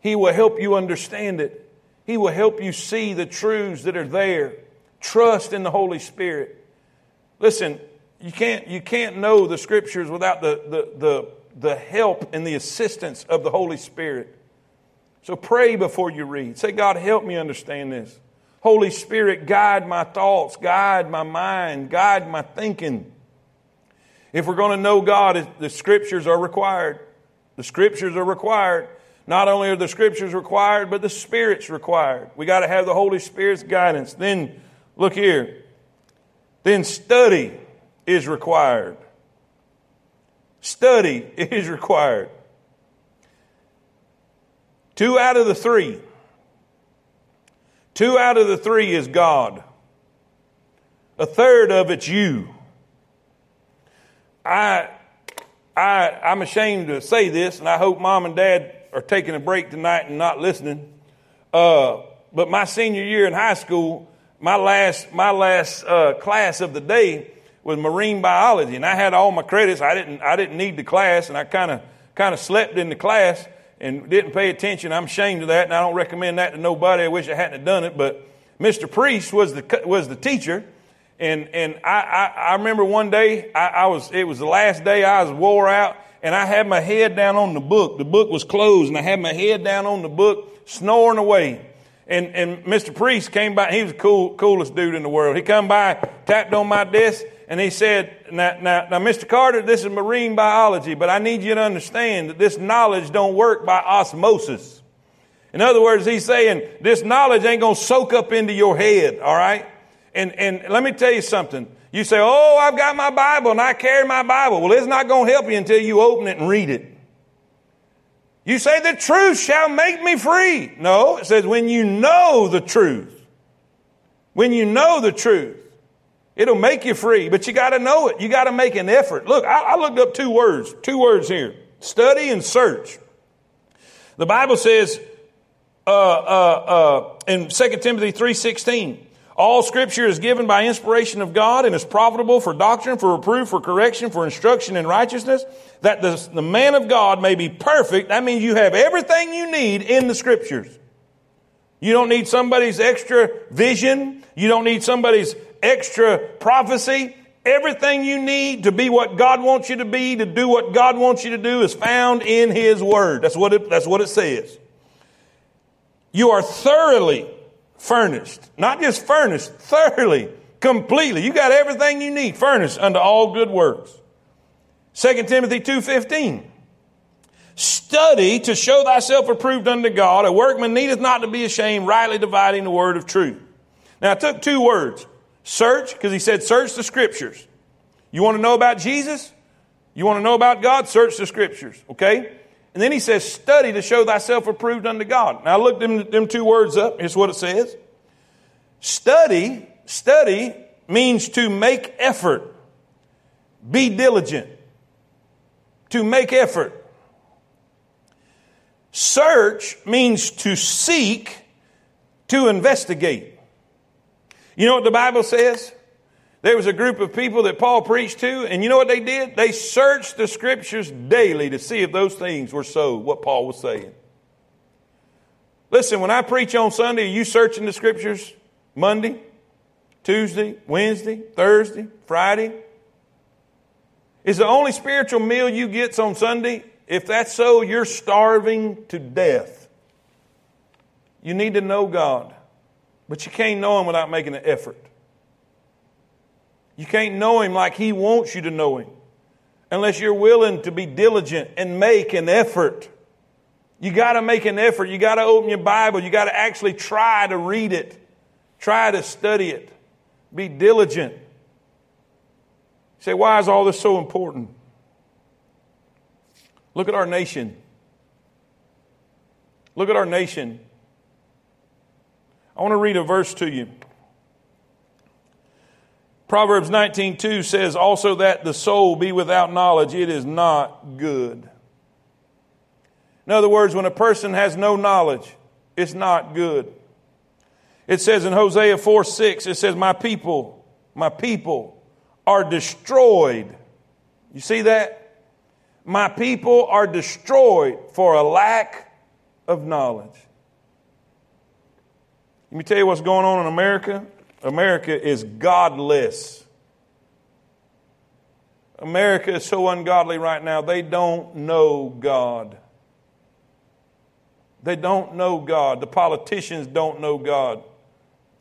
He will help you understand it. He will help you see the truths that are there. Trust in the Holy Spirit. Listen, you can't, you can't know the scriptures without the, the, the, the help and the assistance of the Holy Spirit. So pray before you read. Say, God, help me understand this. Holy Spirit, guide my thoughts, guide my mind, guide my thinking. If we're going to know God, the scriptures are required. The scriptures are required. Not only are the scriptures required, but the Spirit's required. We got to have the Holy Spirit's guidance. Then Look here. Then study is required. Study is required. Two out of the three. Two out of the three is God. A third of it's you. I, I, I'm ashamed to say this, and I hope mom and dad are taking a break tonight and not listening. Uh, but my senior year in high school, my last, my last uh, class of the day was marine biology, and I had all my credits. I didn't I didn't need the class, and I kind of kind of slept in the class and didn't pay attention. I'm ashamed of that, and I don't recommend that to nobody. I wish I hadn't done it, but Mr. Priest was the was the teacher, and and I I, I remember one day I, I was it was the last day I was wore out, and I had my head down on the book. The book was closed, and I had my head down on the book, snoring away. And, and Mr. Priest came by. He was the cool, coolest dude in the world. He come by, tapped on my desk, and he said, now, now, now, Mr. Carter, this is marine biology, but I need you to understand that this knowledge don't work by osmosis. In other words, he's saying this knowledge ain't going to soak up into your head, all right? And, and let me tell you something. You say, oh, I've got my Bible and I carry my Bible. Well, it's not going to help you until you open it and read it. You say the truth shall make me free. No, it says when you know the truth. When you know the truth, it'll make you free, but you got to know it. You got to make an effort. Look, I, I looked up two words, two words here study and search. The Bible says uh, uh, uh, in 2 Timothy 3.16, all scripture is given by inspiration of God and is profitable for doctrine, for reproof, for correction, for instruction in righteousness, that the, the man of God may be perfect. That means you have everything you need in the scriptures. You don't need somebody's extra vision. You don't need somebody's extra prophecy. Everything you need to be what God wants you to be, to do what God wants you to do, is found in His Word. That's what it, that's what it says. You are thoroughly furnished. Not just furnished, thoroughly, completely. You got everything you need, furnished unto all good works. 2 Timothy 2.15. Study to show thyself approved unto God. A workman needeth not to be ashamed, rightly dividing the word of truth. Now I took two words. Search, because he said search the scriptures. You want to know about Jesus? You want to know about God? Search the scriptures, okay? And then he says, study to show thyself approved unto God. Now I looked them, them two words up. Here's what it says. Study, study means to make effort. Be diligent. To make effort. Search means to seek, to investigate. You know what the Bible says? There was a group of people that Paul preached to, and you know what they did? They searched the scriptures daily to see if those things were so, what Paul was saying. Listen, when I preach on Sunday, are you searching the scriptures Monday, Tuesday, Wednesday, Thursday, Friday? Is the only spiritual meal you get on Sunday? If that's so, you're starving to death. You need to know God, but you can't know Him without making an effort. You can't know Him like He wants you to know Him unless you're willing to be diligent and make an effort. You got to make an effort. You got to open your Bible. You got to actually try to read it, try to study it, be diligent. You say, why is all this so important? Look at our nation. Look at our nation. I want to read a verse to you. Proverbs 19:2 says also that the soul be without knowledge it is not good. In other words, when a person has no knowledge, it's not good. It says in Hosea 4 6, it says, My people, my people are destroyed. You see that? My people are destroyed for a lack of knowledge. Let me tell you what's going on in America. America is godless. America is so ungodly right now, they don't know God. They don't know God. The politicians don't know God.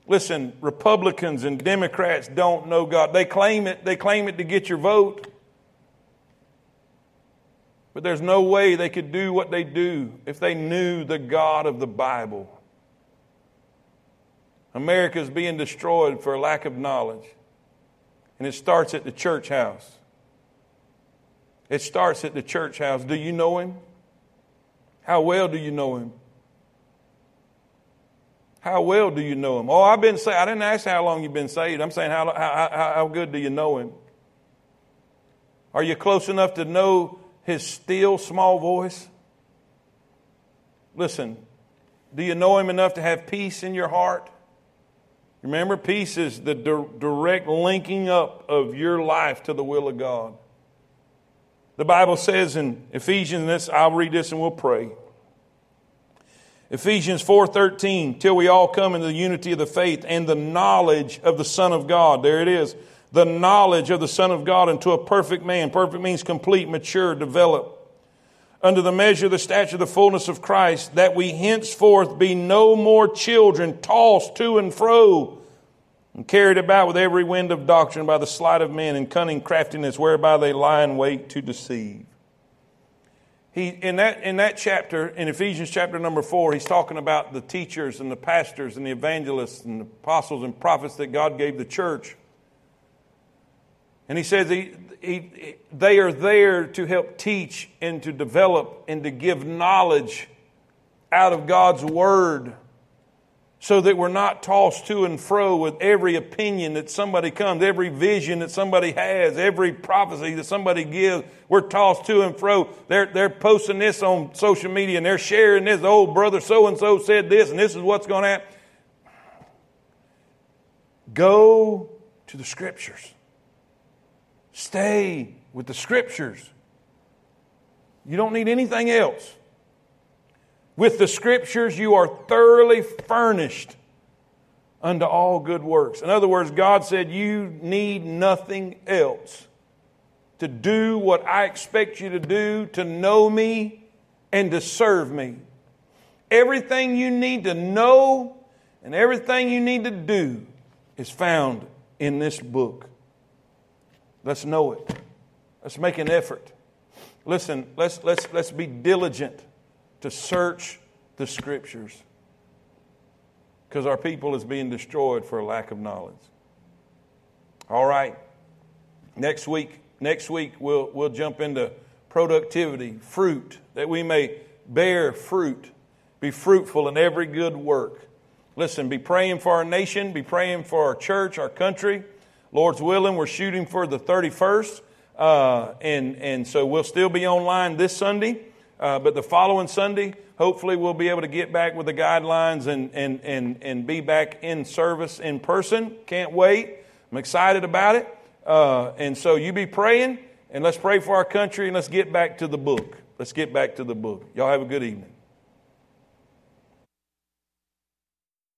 Listen, Republicans and Democrats don't know God. They claim it, they claim it to get your vote. But there's no way they could do what they do if they knew the God of the Bible. America is being destroyed for lack of knowledge. And it starts at the church house. It starts at the church house. Do you know him? How well do you know him? How well do you know him? Oh, I've been saved. I didn't ask how long you've been saved. I'm saying how, how, how good do you know him? Are you close enough to know his still small voice? Listen, do you know him enough to have peace in your heart? Remember, peace is the di- direct linking up of your life to the will of God. The Bible says in Ephesians, this I'll read this and we'll pray. Ephesians 4:13, till we all come into the unity of the faith and the knowledge of the Son of God. There it is. The knowledge of the Son of God into a perfect man. Perfect means complete, mature, developed. Under the measure of the stature of the fullness of Christ, that we henceforth be no more children tossed to and fro and carried about with every wind of doctrine by the sleight of men and cunning craftiness whereby they lie in wait to deceive. He, in, that, in that chapter, in Ephesians chapter number four, he's talking about the teachers and the pastors and the evangelists and the apostles and prophets that God gave the church. And he says he, he, they are there to help teach and to develop and to give knowledge out of God's word so that we're not tossed to and fro with every opinion that somebody comes, every vision that somebody has, every prophecy that somebody gives. We're tossed to and fro. They're, they're posting this on social media and they're sharing this. Oh, brother so and so said this, and this is what's going to happen. Go to the scriptures. Stay with the scriptures. You don't need anything else. With the scriptures, you are thoroughly furnished unto all good works. In other words, God said, You need nothing else to do what I expect you to do, to know me and to serve me. Everything you need to know and everything you need to do is found in this book. Let's know it. Let's make an effort. Listen, let's, let's, let's be diligent to search the scriptures because our people is being destroyed for a lack of knowledge. All right. Next week, next week we'll, we'll jump into productivity, fruit, that we may bear fruit, be fruitful in every good work. Listen, be praying for our nation, be praying for our church, our country. Lord's willing, we're shooting for the 31st. Uh, and, and so we'll still be online this Sunday. Uh, but the following Sunday, hopefully, we'll be able to get back with the guidelines and, and, and, and be back in service in person. Can't wait. I'm excited about it. Uh, and so you be praying, and let's pray for our country, and let's get back to the book. Let's get back to the book. Y'all have a good evening.